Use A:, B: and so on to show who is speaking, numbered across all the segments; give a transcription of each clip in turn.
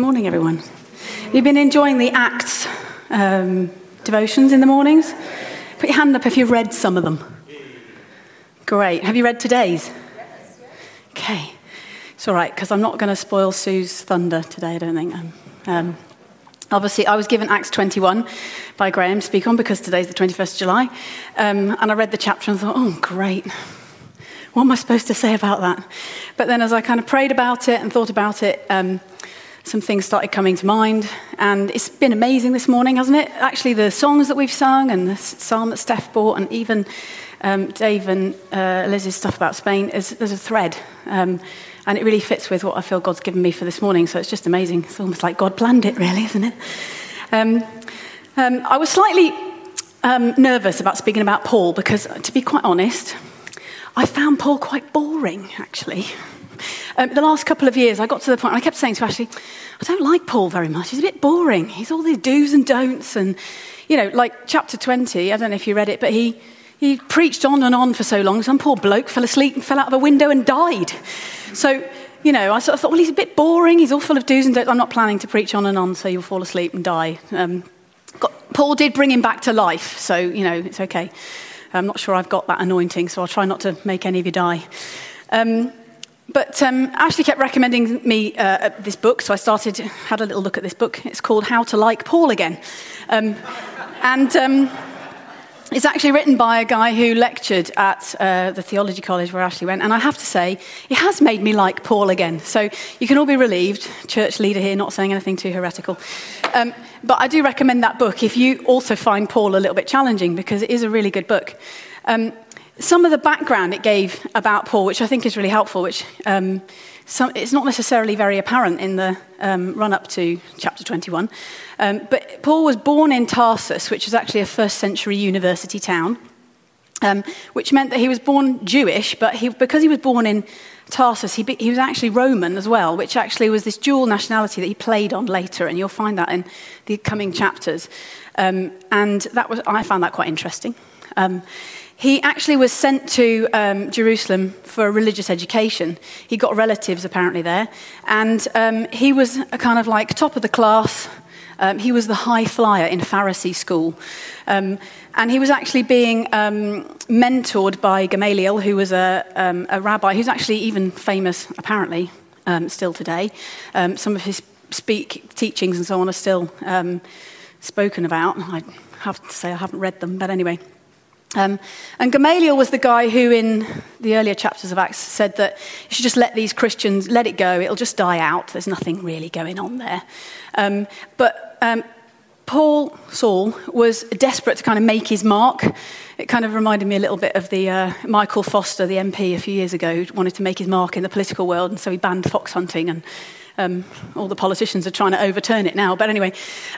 A: Morning, everyone. You've been enjoying the Acts um, devotions in the mornings? Put your hand up if you've read some of them. Great. Have you read today's? Okay. It's all right, because I'm not going to spoil Sue's thunder today, I don't think. Um, um, obviously, I was given Acts 21 by Graham speak on because today's the 21st of July. Um, and I read the chapter and thought, oh, great. What am I supposed to say about that? But then, as I kind of prayed about it and thought about it, um, some things started coming to mind. And it's been amazing this morning, hasn't it? Actually, the songs that we've sung and the psalm that Steph brought, and even um, Dave and uh, Liz's stuff about Spain, is, there's a thread. Um, and it really fits with what I feel God's given me for this morning. So it's just amazing. It's almost like God planned it, really, isn't it? Um, um I was slightly um, nervous about speaking about Paul because, to be quite honest, I found Paul quite boring, actually. Um, the last couple of years, I got to the point, I kept saying to Ashley, I don't like Paul very much. He's a bit boring. He's all these do's and don'ts. And, you know, like chapter 20, I don't know if you read it, but he, he preached on and on for so long. Some poor bloke fell asleep and fell out of a window and died. So, you know, I sort of thought, well, he's a bit boring. He's all full of do's and don'ts. I'm not planning to preach on and on, so you'll fall asleep and die. Um, got, Paul did bring him back to life, so, you know, it's okay. I'm not sure I've got that anointing, so I'll try not to make any of you die. Um, but um, Ashley kept recommending me uh, this book, so I started, had a little look at this book. It's called How to Like Paul Again. Um, and um, it's actually written by a guy who lectured at uh, the theology college where Ashley went. And I have to say, it has made me like Paul again. So you can all be relieved. Church leader here, not saying anything too heretical. Um, but I do recommend that book if you also find Paul a little bit challenging, because it is a really good book. Um, some of the background it gave about Paul, which I think is really helpful, which um, some, it's not necessarily very apparent in the um, run up to chapter 21. Um, but Paul was born in Tarsus, which is actually a first century university town, um, which meant that he was born Jewish, but he, because he was born in Tarsus, he, he was actually Roman as well, which actually was this dual nationality that he played on later, and you'll find that in the coming chapters. Um, and that was, I found that quite interesting. Um, he actually was sent to um, Jerusalem for a religious education. He got relatives apparently there, and um, he was a kind of like top of the class. Um, he was the high flyer in Pharisee school. Um, and he was actually being um, mentored by Gamaliel, who was a, um, a, rabbi who's actually even famous, apparently, still today. some of his speak teachings and so on are still spoken about. I have to say I haven't read them, but anyway. Um, and Gamaliel was the guy who, in the earlier chapters of Acts, said that you should just let these Christians let it go. It'll just die out. There's nothing really going on there. Um, but um, Paul Saul was desperate to kind of make his mark. It kind of reminded me a little bit of the uh, Michael Foster, the MP, a few years ago, who wanted to make his mark in the political world, and so he banned fox hunting and um, all the politicians are trying to overturn it now. But anyway,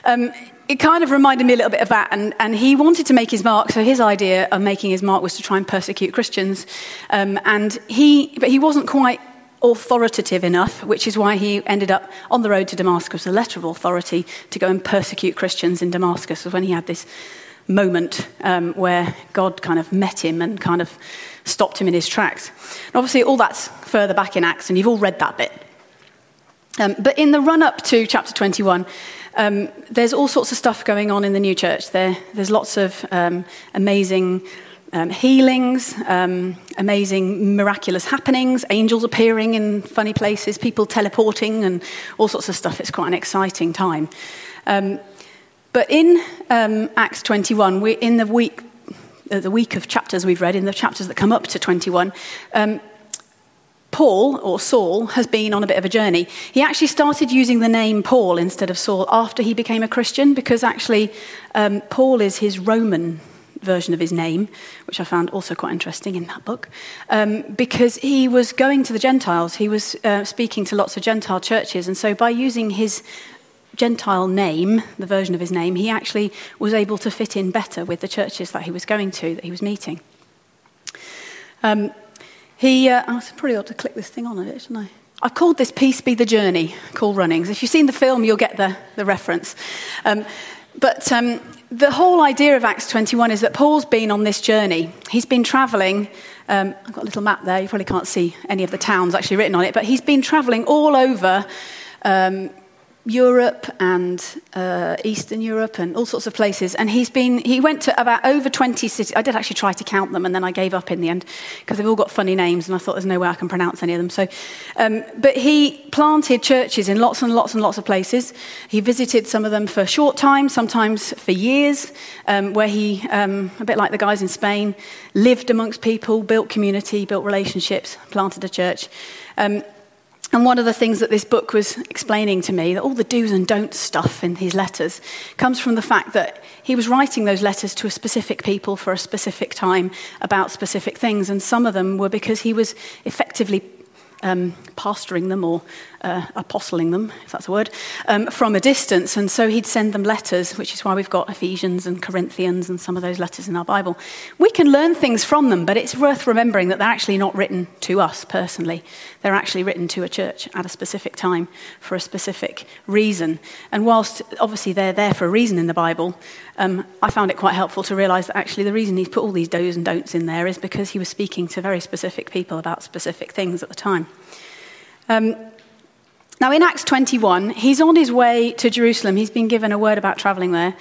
A: um, it kind of reminded me a little bit of that. And, and, he wanted to make his mark. So his idea of making his mark was to try and persecute Christians. Um, and he, but he wasn't quite authoritative enough, which is why he ended up on the road to Damascus, a letter of authority to go and persecute Christians in Damascus. Was when he had this moment um, where God kind of met him and kind of stopped him in his tracks. And obviously, all that's further back in Acts, and you've all read that bit. Um, but in the run up to chapter 21, um, there's all sorts of stuff going on in the new church. There, there's lots of um, amazing um, healings, um, amazing miraculous happenings, angels appearing in funny places, people teleporting, and all sorts of stuff. It's quite an exciting time. Um, but in Acts 21, we in the week, uh, the week of chapters we've read, in the chapters that come up to 21, Paul, or Saul, has been on a bit of a journey. He actually started using the name Paul instead of Saul after he became a Christian, because actually um, Paul is his Roman version of his name, which I found also quite interesting in that book, um, because he was going to the Gentiles. He was uh, speaking to lots of Gentile churches, and so by using his Gentile name, the version of his name, he actually was able to fit in better with the churches that he was going to, that he was meeting. Um, he, uh, I probably ought to click this thing on it, shouldn't I? I've called this Peace Be the Journey, Cool Runnings. If you've seen the film, you'll get the, the reference. Um, but um, the whole idea of Acts 21 is that Paul's been on this journey. He's been traveling. Um, I've got a little map there. You probably can't see any of the towns actually written on it, but he's been traveling all over um, Europe and uh, Eastern Europe and all sorts of places. And he's been, he went to about over 20 cities. I did actually try to count them and then I gave up in the end because they've all got funny names and I thought there's no way I can pronounce any of them. So, um, but he planted churches in lots and lots and lots of places. He visited some of them for a short time, sometimes for years, um, where he, um, a bit like the guys in Spain, lived amongst people, built community, built relationships, planted a church. Um, and one of the things that this book was explaining to me, that all the do's and don'ts stuff in his letters, comes from the fact that he was writing those letters to a specific people for a specific time about specific things. And some of them were because he was effectively um, pastoring them or uh, apostling them, if that's a word, um, from a distance. And so he'd send them letters, which is why we've got Ephesians and Corinthians and some of those letters in our Bible. We can learn things from them, but it's worth remembering that they're actually not written to us personally. They're actually written to a church at a specific time for a specific reason. And whilst obviously they're there for a reason in the Bible, um, I found it quite helpful to realize that actually the reason he's put all these do's and don'ts in there is because he was speaking to very specific people about specific things at the time. Um, now, in Acts 21, he's on his way to Jerusalem. He's been given a word about traveling there.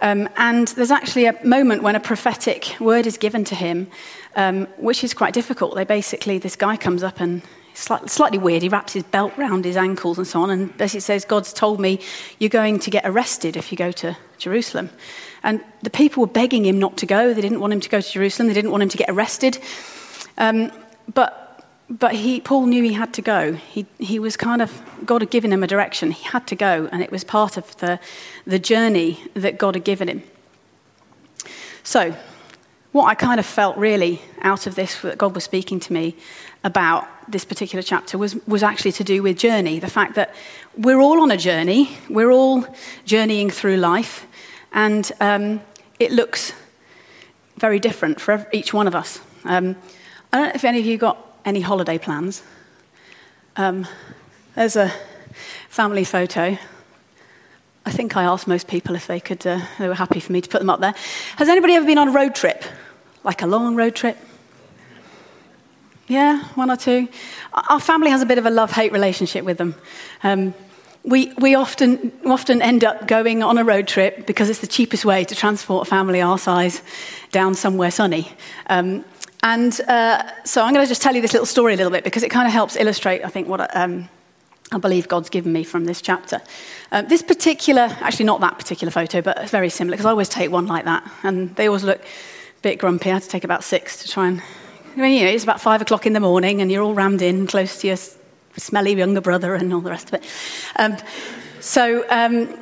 A: Um, and there's actually a moment when a prophetic word is given to him, um, which is quite difficult. They basically, this guy comes up and slightly, slightly weird. He wraps his belt round his ankles and so on. And basically says, God's told me you're going to get arrested if you go to Jerusalem. And the people were begging him not to go. They didn't want him to go to Jerusalem. They didn't want him to get arrested. Um, but but he, Paul knew he had to go. He, he was kind of, God had given him a direction. He had to go, and it was part of the, the journey that God had given him. So, what I kind of felt really out of this, that God was speaking to me about this particular chapter, was, was actually to do with journey. The fact that we're all on a journey, we're all journeying through life, and um, it looks very different for each one of us. Um, I don't know if any of you got any holiday plans. Um, there's a family photo. I think I asked most people if they could, uh, they were happy for me to put them up there. Has anybody ever been on a road trip? Like a long road trip? Yeah, one or two. Our family has a bit of a love hate relationship with them. Um, we, we often, often end up going on a road trip because it's the cheapest way to transport a family our size down somewhere sunny. Um, and uh, so I'm going to just tell you this little story a little bit because it kind of helps illustrate, I think, what um, I believe God's given me from this chapter. Um, this particular, actually not that particular photo, but very similar because I always take one like that, and they always look a bit grumpy. I had to take about six to try and. I mean, you know, it's about five o'clock in the morning, and you're all rammed in close to your smelly younger brother and all the rest of it. Um, so. Um,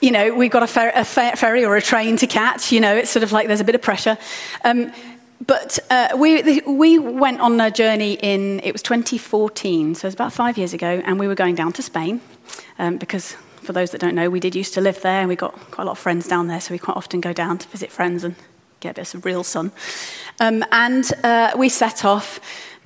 A: you know, we've got a, fer- a fer- ferry or a train to catch. You know, it's sort of like there's a bit of pressure. Um, but uh, we, we went on a journey in, it was 2014, so it was about five years ago, and we were going down to Spain um, because, for those that don't know, we did used to live there, and we got quite a lot of friends down there, so we quite often go down to visit friends and get a bit of real sun. Um, and uh, we set off,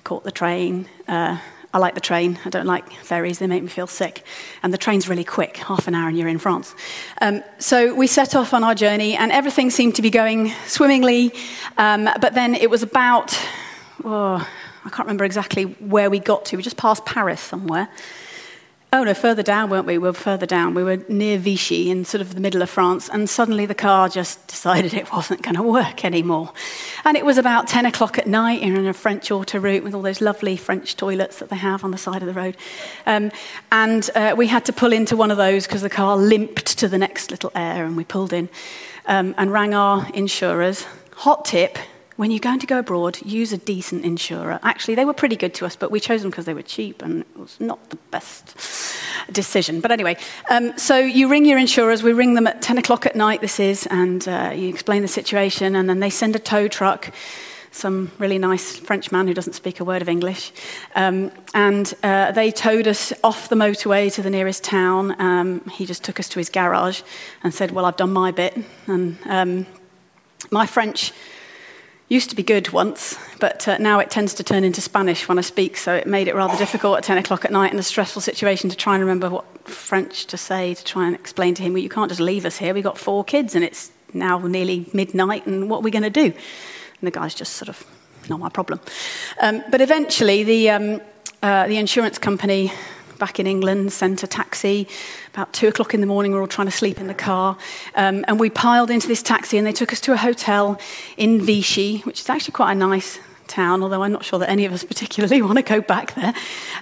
A: caught the train, uh, I like the train. I don't like ferries, they make me feel sick. And the train's really quick, half an hour and you're in France. Um, so we set off on our journey, and everything seemed to be going swimmingly. Um, but then it was about, oh, I can't remember exactly where we got to. We just passed Paris somewhere. Oh no, further down, weren't we? We were further down. We were near Vichy in sort of the middle of France, and suddenly the car just decided it wasn't going to work anymore. And it was about 10 o'clock at night in a French autoroute with all those lovely French toilets that they have on the side of the road. Um, and uh, we had to pull into one of those because the car limped to the next little air, and we pulled in um, and rang our insurers. Hot tip when you're going to go abroad, use a decent insurer. Actually, they were pretty good to us, but we chose them because they were cheap and it was not the best decision. But anyway, um, so you ring your insurers. We ring them at 10 o'clock at night, this is, and uh, you explain the situation, and then they send a tow truck. Some really nice French man who doesn't speak a word of English. Um, and uh, they towed us off the motorway to the nearest town. Um, he just took us to his garage and said, Well, I've done my bit. And um, my French used to be good once, but uh, now it tends to turn into Spanish when I speak, so it made it rather difficult at 10 o'clock at night in a stressful situation to try and remember what French to say to try and explain to him, well, you can't just leave us here. We've got four kids and it's now nearly midnight, and what are we going to do? And the guy's just sort of, not my problem. Um, but eventually, the, um, uh, the insurance company back in England, sent a taxi. About two o'clock in the morning, we were all trying to sleep in the car. Um, and we piled into this taxi, and they took us to a hotel in Vichy, which is actually quite a nice town, although I'm not sure that any of us particularly want to go back there.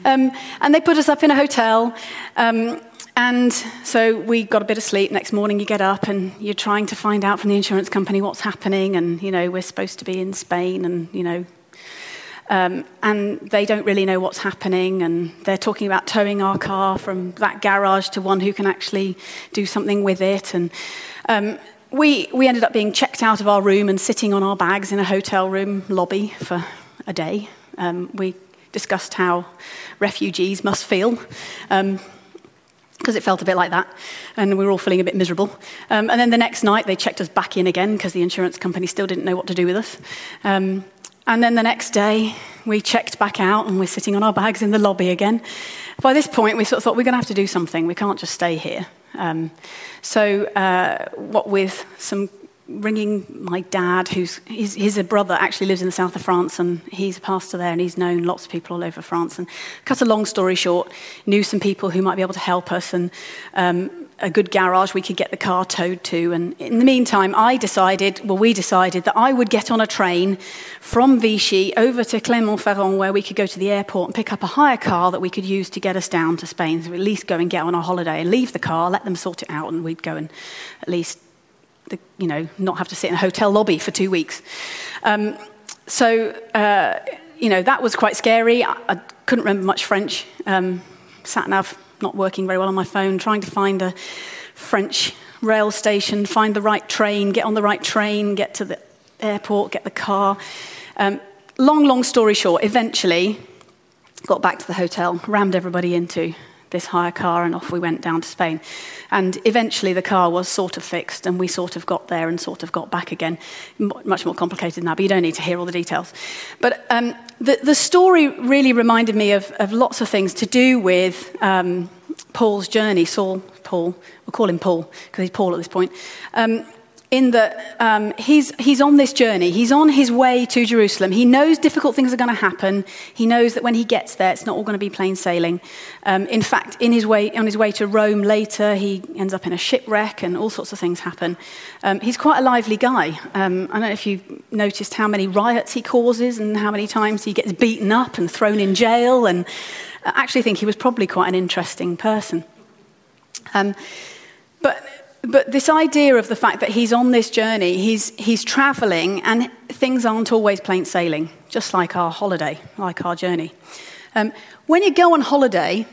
A: Um, and they put us up in a hotel. Um, and so we got a bit of sleep. Next morning, you get up and you're trying to find out from the insurance company what's happening. And, you know, we're supposed to be in Spain and, you know, um, and they don't really know what's happening. And they're talking about towing our car from that garage to one who can actually do something with it. And um, we, we ended up being checked out of our room and sitting on our bags in a hotel room lobby for a day. Um, we discussed how refugees must feel. Um, because it felt a bit like that, and we were all feeling a bit miserable. Um, and then the next night, they checked us back in again because the insurance company still didn't know what to do with us. And then the next day, we checked back out and we're sitting on our bags in the lobby again. By this point, we sort of thought we're going to have to do something. We can't just stay here. Um, so, uh, what with some ringing my dad, who's he's, he's, a brother, actually lives in the south of France, and he's a pastor there, and he's known lots of people all over France. And cut a long story short, knew some people who might be able to help us, and um, a good garage we could get the car towed to. And in the meantime, I decided, well, we decided that I would get on a train from Vichy over to Clermont-Ferrand, where we could go to the airport and pick up a hire car that we could use to get us down to Spain. So at least go and get on our holiday and leave the car, let them sort it out, and we'd go and at least, the, you know, not have to sit in a hotel lobby for two weeks. Um, so, uh, you know, that was quite scary. I, I couldn't remember much French. Um, sat nav not working very well on my phone, trying to find a French rail station, find the right train, get on the right train, get to the airport, get the car. Um, long, long story short, eventually got back to the hotel, rammed everybody into this hire car, and off we went down to Spain. And eventually the car was sort of fixed, and we sort of got there and sort of got back again. much more complicated than that, but you don't need to hear all the details. But um, the, the story really reminded me of, of lots of things to do with um, Paul's journey. Saul, Paul, we'll call him Paul because he's Paul at this point. Um, in that um, he's, he's on this journey. He's on his way to Jerusalem. He knows difficult things are going to happen. He knows that when he gets there, it's not all going to be plain sailing. Um, in fact, in his way, on his way to Rome later, he ends up in a shipwreck and all sorts of things happen. Um, he's quite a lively guy. Um, I don't know if you've noticed how many riots he causes and how many times he gets beaten up and thrown in jail. And I actually think he was probably quite an interesting person. Um, but but this idea of the fact that he's on this journey, he's, he's traveling, and things aren't always plain sailing, just like our holiday, like our journey. Um, when you go on holiday,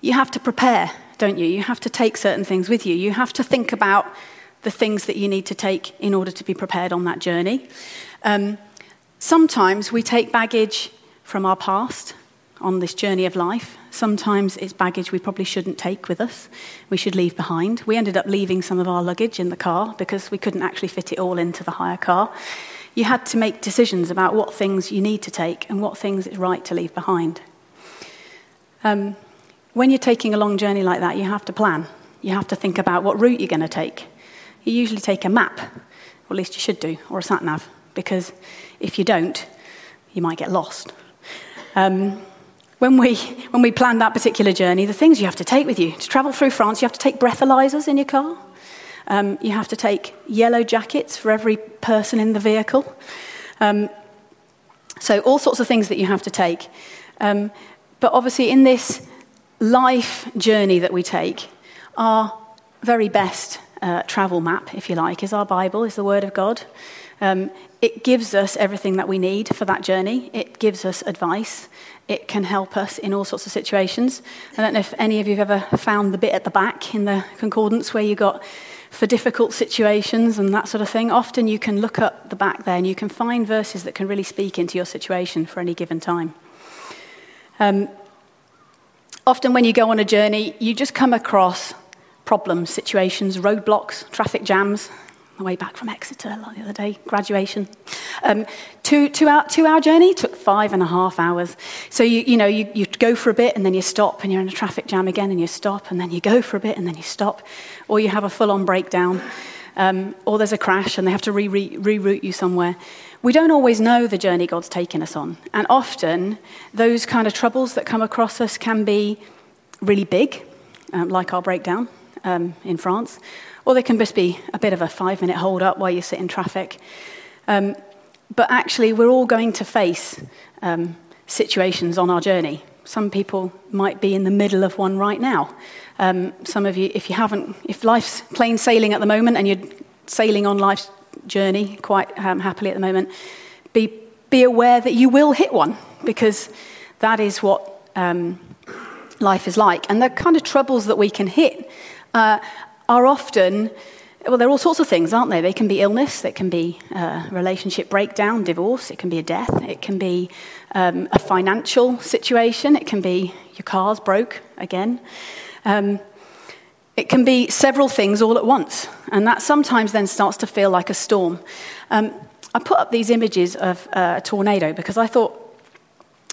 A: you have to prepare, don't you? You have to take certain things with you. You have to think about the things that you need to take in order to be prepared on that journey. Um, sometimes we take baggage from our past on this journey of life. Sometimes it's baggage we probably shouldn't take with us, we should leave behind. We ended up leaving some of our luggage in the car because we couldn't actually fit it all into the hire car. You had to make decisions about what things you need to take and what things it's right to leave behind. Um, when you're taking a long journey like that, you have to plan. You have to think about what route you're going to take. You usually take a map, or at least you should do, or a sat nav, because if you don't, you might get lost. Um, when we, when we planned that particular journey, the things you have to take with you. To travel through France, you have to take breathalyzers in your car. Um, you have to take yellow jackets for every person in the vehicle. Um, so, all sorts of things that you have to take. Um, but obviously, in this life journey that we take, our very best uh, travel map, if you like, is our Bible, is the Word of God. Um, it gives us everything that we need for that journey. It gives us advice. It can help us in all sorts of situations. I don't know if any of you have ever found the bit at the back in the concordance where you got for difficult situations and that sort of thing. Often you can look up the back there and you can find verses that can really speak into your situation for any given time. Um, often when you go on a journey, you just come across problems, situations, roadblocks, traffic jams, the way back from Exeter like the other day, graduation. Um, two, two, hour, two hour journey took five and a half hours. So, you, you know, you, you go for a bit and then you stop and you're in a traffic jam again and you stop and then you go for a bit and then you stop. Or you have a full on breakdown. Um, or there's a crash and they have to re- re- reroute you somewhere. We don't always know the journey God's taken us on. And often, those kind of troubles that come across us can be really big, um, like our breakdown um, in France, or they can just be a bit of a five minute hold up while you sit in traffic. Um, but actually, we're all going to face um, situations on our journey. Some people might be in the middle of one right now. Um, some of you, if you haven't, if life's plain sailing at the moment and you're sailing on life's journey quite um, happily at the moment, be, be aware that you will hit one because that is what um, life is like. And the kind of troubles that we can hit uh, are often, well, there are all sorts of things, aren't they? They can be illness, it can be uh, relationship breakdown, divorce, it can be a death, it can be um, a financial situation, it can be your car's broke again. Um, it can be several things all at once, and that sometimes then starts to feel like a storm. Um, I put up these images of uh, a tornado because I thought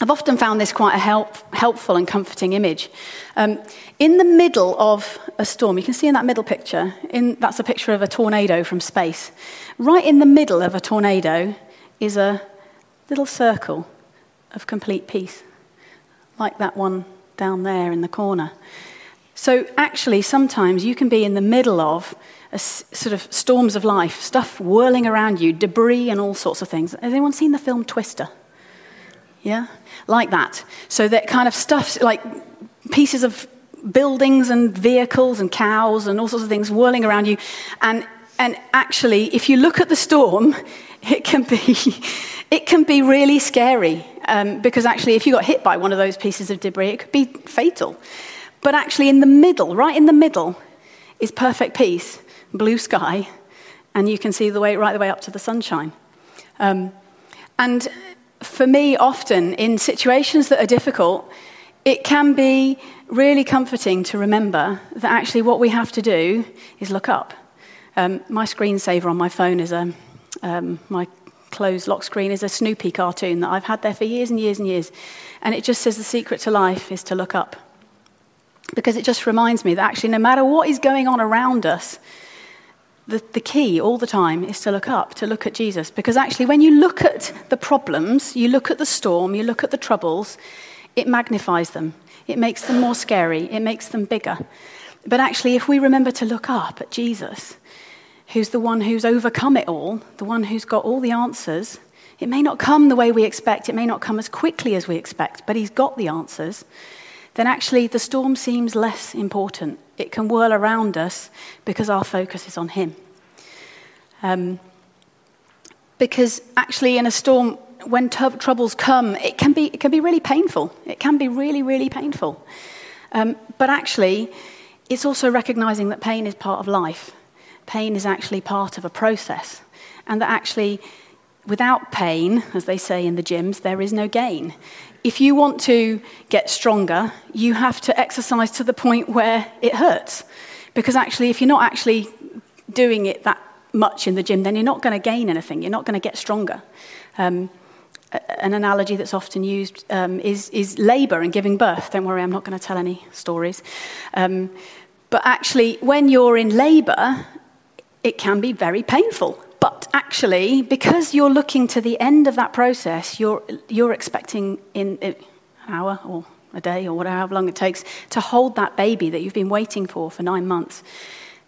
A: I've often found this quite a help, helpful and comforting image. Um, in the middle of a storm, you can see in that middle picture, in, that's a picture of a tornado from space. Right in the middle of a tornado is a little circle of complete peace, like that one down there in the corner. So, actually, sometimes you can be in the middle of a, sort of storms of life, stuff whirling around you, debris and all sorts of things. Has anyone seen the film Twister? Yeah? Like that. So that kind of stuff, like pieces of buildings and vehicles and cows and all sorts of things whirling around you. And, and actually, if you look at the storm, it can be, it can be really scary. Um, because actually, if you got hit by one of those pieces of debris, it could be fatal. But actually, in the middle, right in the middle, is perfect peace, blue sky, and you can see the way right the way up to the sunshine. Um, and for me, often in situations that are difficult, it can be really comforting to remember that actually what we have to do is look up. Um, my screensaver on my phone is a, um, my closed lock screen is a Snoopy cartoon that I've had there for years and years and years. And it just says the secret to life is to look up. Because it just reminds me that actually, no matter what is going on around us, the, the key all the time is to look up, to look at Jesus. Because actually, when you look at the problems, you look at the storm, you look at the troubles, it magnifies them. It makes them more scary, it makes them bigger. But actually, if we remember to look up at Jesus, who's the one who's overcome it all, the one who's got all the answers, it may not come the way we expect, it may not come as quickly as we expect, but he's got the answers, then actually the storm seems less important it can whirl around us because our focus is on Him. Um, because actually, in a storm, when t- troubles come, it can, be, it can be really painful. It can be really, really painful. Um, but actually, it's also recognizing that pain is part of life. Pain is actually part of a process. And that actually, without pain, as they say in the gyms, there is no gain if you want to get stronger, you have to exercise to the point where it hurts. Because actually, if you're not actually doing it that much in the gym, then you're not going to gain anything. You're not going to get stronger. Um, an analogy that's often used um, is, is labor and giving birth. Don't worry, I'm not going to tell any stories. Um, but actually, when you're in labor, it can be very painful. But actually, because you're looking to the end of that process, you're, you're expecting in an hour or a day or whatever long it takes to hold that baby that you've been waiting for for nine months,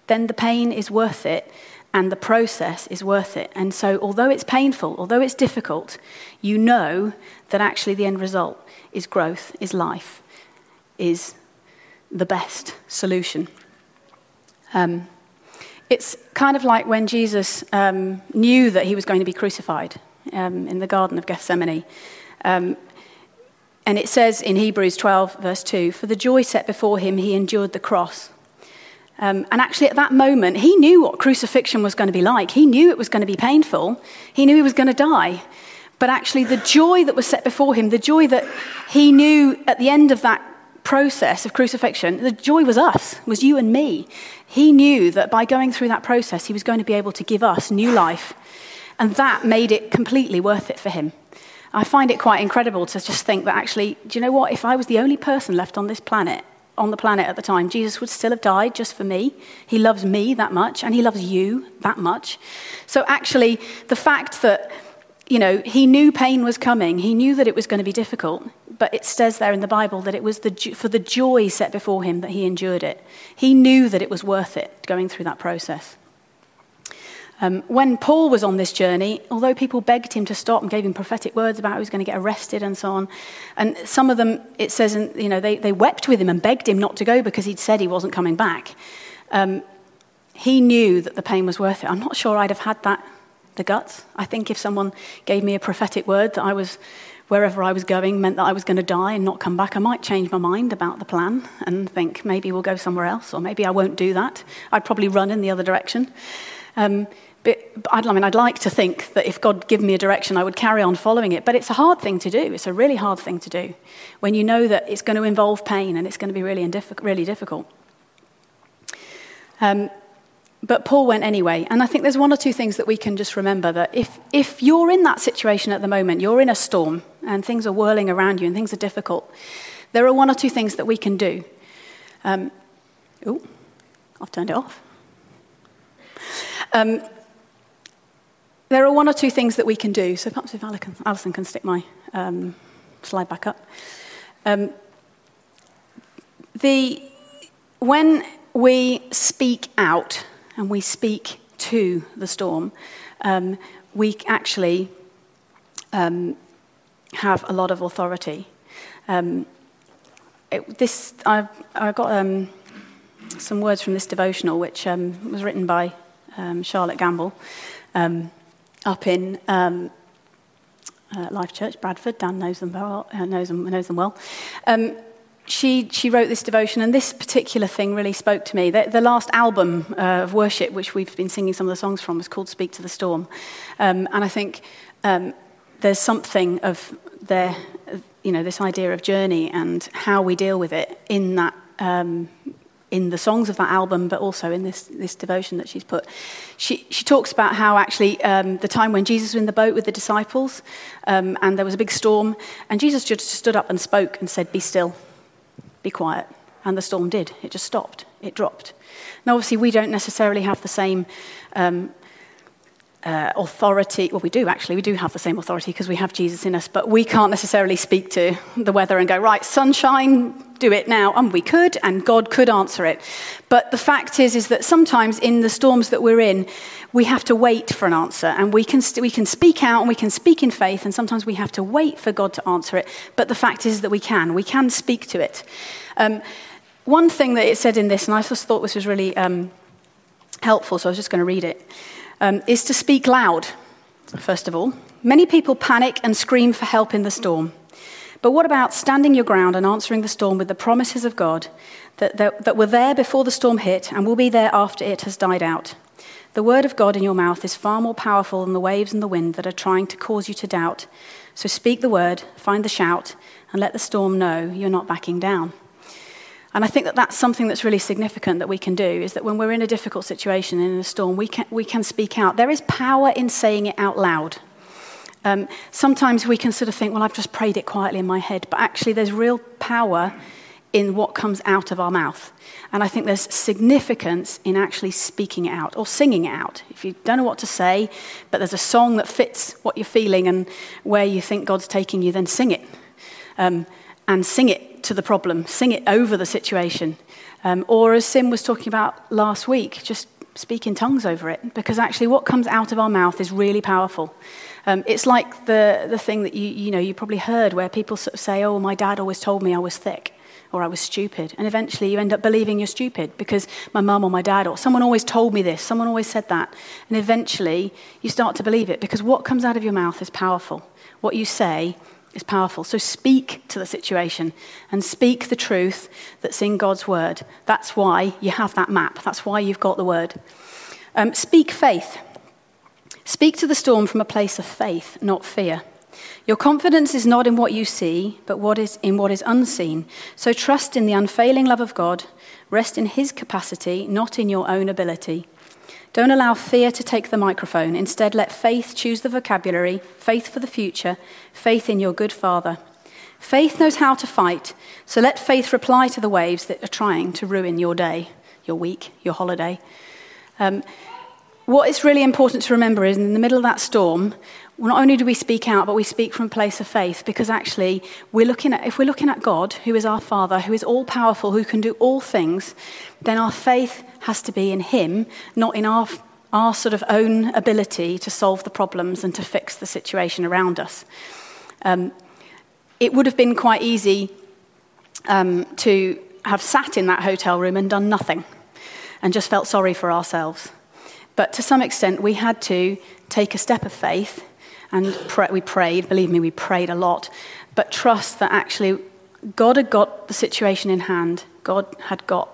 A: then the pain is worth it and the process is worth it. And so, although it's painful, although it's difficult, you know that actually the end result is growth, is life, is the best solution. Um, it's kind of like when Jesus um, knew that he was going to be crucified um, in the Garden of Gethsemane. Um, and it says in Hebrews 12, verse 2 For the joy set before him, he endured the cross. Um, and actually, at that moment, he knew what crucifixion was going to be like. He knew it was going to be painful. He knew he was going to die. But actually, the joy that was set before him, the joy that he knew at the end of that process of crucifixion, the joy was us, was you and me. He knew that by going through that process, he was going to be able to give us new life. And that made it completely worth it for him. I find it quite incredible to just think that actually, do you know what? If I was the only person left on this planet, on the planet at the time, Jesus would still have died just for me. He loves me that much, and he loves you that much. So actually, the fact that you know, he knew pain was coming. He knew that it was going to be difficult but it says there in the Bible that it was the, for the joy set before him that he endured it. He knew that it was worth it going through that process. Um, when Paul was on this journey, although people begged him to stop and gave him prophetic words about he was going to get arrested and so on, and some of them, it says, you know, they, they wept with him and begged him not to go because he'd said he wasn't coming back. Um, he knew that the pain was worth it. I'm not sure I'd have had that, the guts. I think if someone gave me a prophetic word that I was, wherever I was going, meant that I was going to die and not come back, I might change my mind about the plan and think maybe we'll go somewhere else or maybe I won't do that. I'd probably run in the other direction. Um, but, I mean, I'd like to think that if God gave me a direction, I would carry on following it. But it's a hard thing to do. It's a really hard thing to do when you know that it's going to involve pain and it's going to be really, really difficult. Um, but Paul went anyway. And I think there's one or two things that we can just remember that if, if you're in that situation at the moment, you're in a storm and things are whirling around you and things are difficult, there are one or two things that we can do. Um, oh, I've turned it off. Um, there are one or two things that we can do. So perhaps if Alison can stick my um, slide back up. Um, the, when we speak out and we speak to the storm, um, we actually um, have a lot of authority. Um, it, this, I've, I got um, some words from this devotional, which was written by Charlotte Gambill. Um, up in um, uh, Life Church, Bradford. Dan knows them well. Uh, knows them, knows them well. She, she wrote this devotion, and this particular thing really spoke to me. The, the last album uh, of worship, which we've been singing some of the songs from, was called Speak to the Storm. Um, and I think um, there's something of their, you know, this idea of journey and how we deal with it in that um, in the songs of that album, but also in this, this devotion that she's put. She, she talks about how actually um, the time when Jesus was in the boat with the disciples um, and there was a big storm, and Jesus just stood up and spoke and said, Be still, be quiet. And the storm did. It just stopped, it dropped. Now, obviously, we don't necessarily have the same um, uh, authority. Well, we do actually. We do have the same authority because we have Jesus in us, but we can't necessarily speak to the weather and go, right, sunshine, do it now. And we could, and God could answer it. But the fact is, is that sometimes in the storms that we're in, we have to wait for an answer. And we can, st- we can speak out and we can speak in faith, and sometimes we have to wait for God to answer it. But the fact is that we can. We can speak to it. Um, one thing that it said in this, and I just thought this was really um, helpful, so I was just going to read it um, is to speak loud, first of all. Many people panic and scream for help in the storm. But what about standing your ground and answering the storm with the promises of God that, that, that were there before the storm hit and will be there after it has died out? The word of God in your mouth is far more powerful than the waves and the wind that are trying to cause you to doubt. So speak the word, find the shout, and let the storm know you're not backing down. And I think that that's something that's really significant that we can do is that when we're in a difficult situation, in a storm, we can, we can speak out. There is power in saying it out loud. Um, sometimes we can sort of think, well, I've just prayed it quietly in my head, but actually, there's real power in what comes out of our mouth. And I think there's significance in actually speaking it out or singing it out. If you don't know what to say, but there's a song that fits what you're feeling and where you think God's taking you, then sing it. Um, and sing it to the problem, sing it over the situation. Um, or as Sim was talking about last week, just speak in tongues over it. Because actually, what comes out of our mouth is really powerful. Um, it's like the, the thing that you, you know, you probably heard where people sort of say, oh, my dad always told me I was thick or I was stupid. And eventually you end up believing you're stupid because my mum or my dad or someone always told me this, someone always said that. And eventually you start to believe it because what comes out of your mouth is powerful. What you say is powerful. So speak to the situation and speak the truth that's in God's word. That's why you have that map. That's why you've got the word. Um, speak faith. Speak to the storm from a place of faith, not fear. Your confidence is not in what you see, but what is in what is unseen. So trust in the unfailing love of God. Rest in his capacity, not in your own ability. Don't allow fear to take the microphone. Instead, let faith choose the vocabulary, faith for the future, faith in your good Father. Faith knows how to fight, so let faith reply to the waves that are trying to ruin your day, your week, your holiday. Um, what is really important to remember is in the middle of that storm, not only do we speak out, but we speak from a place of faith because actually, we're looking at, if we're looking at God, who is our Father, who is all powerful, who can do all things, then our faith has to be in Him, not in our, our sort of own ability to solve the problems and to fix the situation around us. Um, it would have been quite easy um, to have sat in that hotel room and done nothing and just felt sorry for ourselves. But to some extent, we had to take a step of faith and pray, we prayed. Believe me, we prayed a lot. But trust that actually God had got the situation in hand. God had got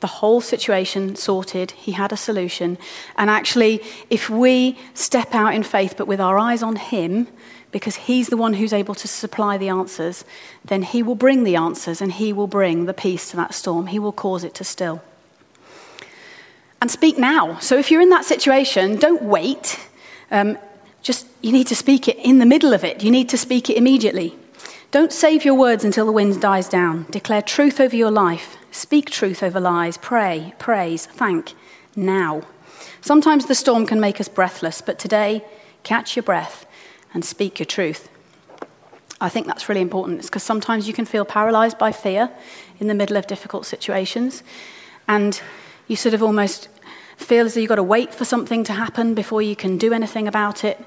A: the whole situation sorted. He had a solution. And actually, if we step out in faith, but with our eyes on Him, because He's the one who's able to supply the answers, then He will bring the answers and He will bring the peace to that storm. He will cause it to still. And speak now. So if you're in that situation, don't wait. Um, just, you need to speak it in the middle of it. You need to speak it immediately. Don't save your words until the wind dies down. Declare truth over your life. Speak truth over lies. Pray, praise, thank now. Sometimes the storm can make us breathless, but today, catch your breath and speak your truth. I think that's really important. It's because sometimes you can feel paralyzed by fear in the middle of difficult situations, and you sort of almost feel as though you've got to wait for something to happen before you can do anything about it.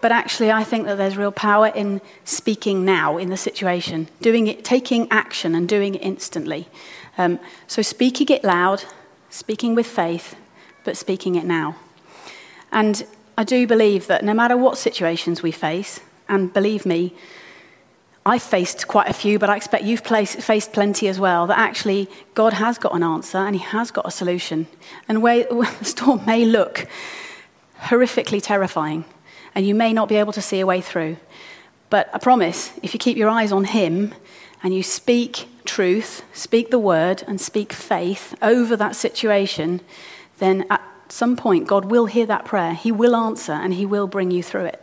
A: But actually, I think that there's real power in speaking now in the situation, doing it, taking action and doing it instantly. Um, so, speaking it loud, speaking with faith, but speaking it now. And I do believe that no matter what situations we face, and believe me, I've faced quite a few, but I expect you've faced plenty as well, that actually God has got an answer and He has got a solution. And where the storm may look horrifically terrifying, and you may not be able to see a way through. But I promise, if you keep your eyes on Him and you speak truth, speak the word, and speak faith over that situation, then at some point God will hear that prayer. He will answer and He will bring you through it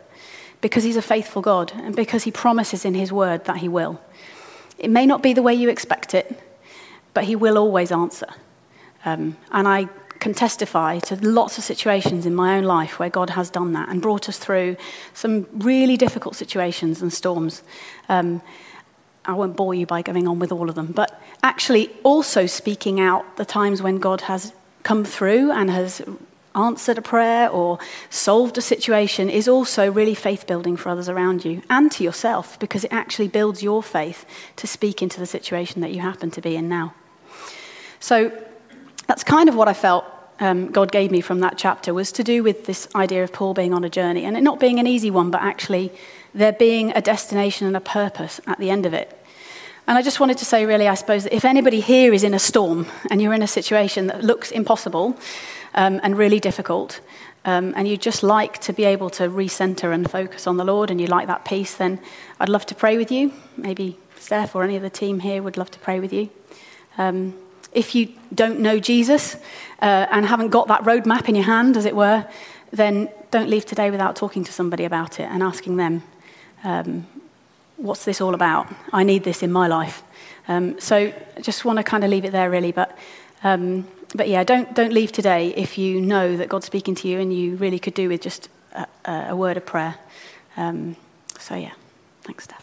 A: because he's a faithful God and because he promises in his word that he will. It may not be the way you expect it, but he will always answer. Um, and I can testify to lots of situations in my own life where God has done that and brought us through some really difficult situations and storms. Um, I won't bore you by going on with all of them, but actually also speaking out the times when God has come through and has answered a prayer or solved a situation is also really faith building for others around you and to yourself because it actually builds your faith to speak into the situation that you happen to be in now. So that's kind of what I felt um, God gave me from that chapter was to do with this idea of Paul being on a journey and it not being an easy one, but actually there being a destination and a purpose at the end of it. And I just wanted to say, really, I suppose, that if anybody here is in a storm and you're in a situation that looks impossible, um, and really difficult, um, and you'd just like to be able to recenter and focus on the Lord, and you like that peace, then I'd love to pray with you. Maybe Steph or any of the team here would love to pray with you. Um, if you don't know Jesus uh, and haven't got that roadmap in your hand, as it were, then don't leave today without talking to somebody about it and asking them, um, what's this all about? I need this in my life. Um, so I just want to kind of leave it there, really. But um, but yeah, don't, don't leave today if you know that God's speaking to you and you really could do with just a, a word of prayer. Um, so yeah, thanks, Steph.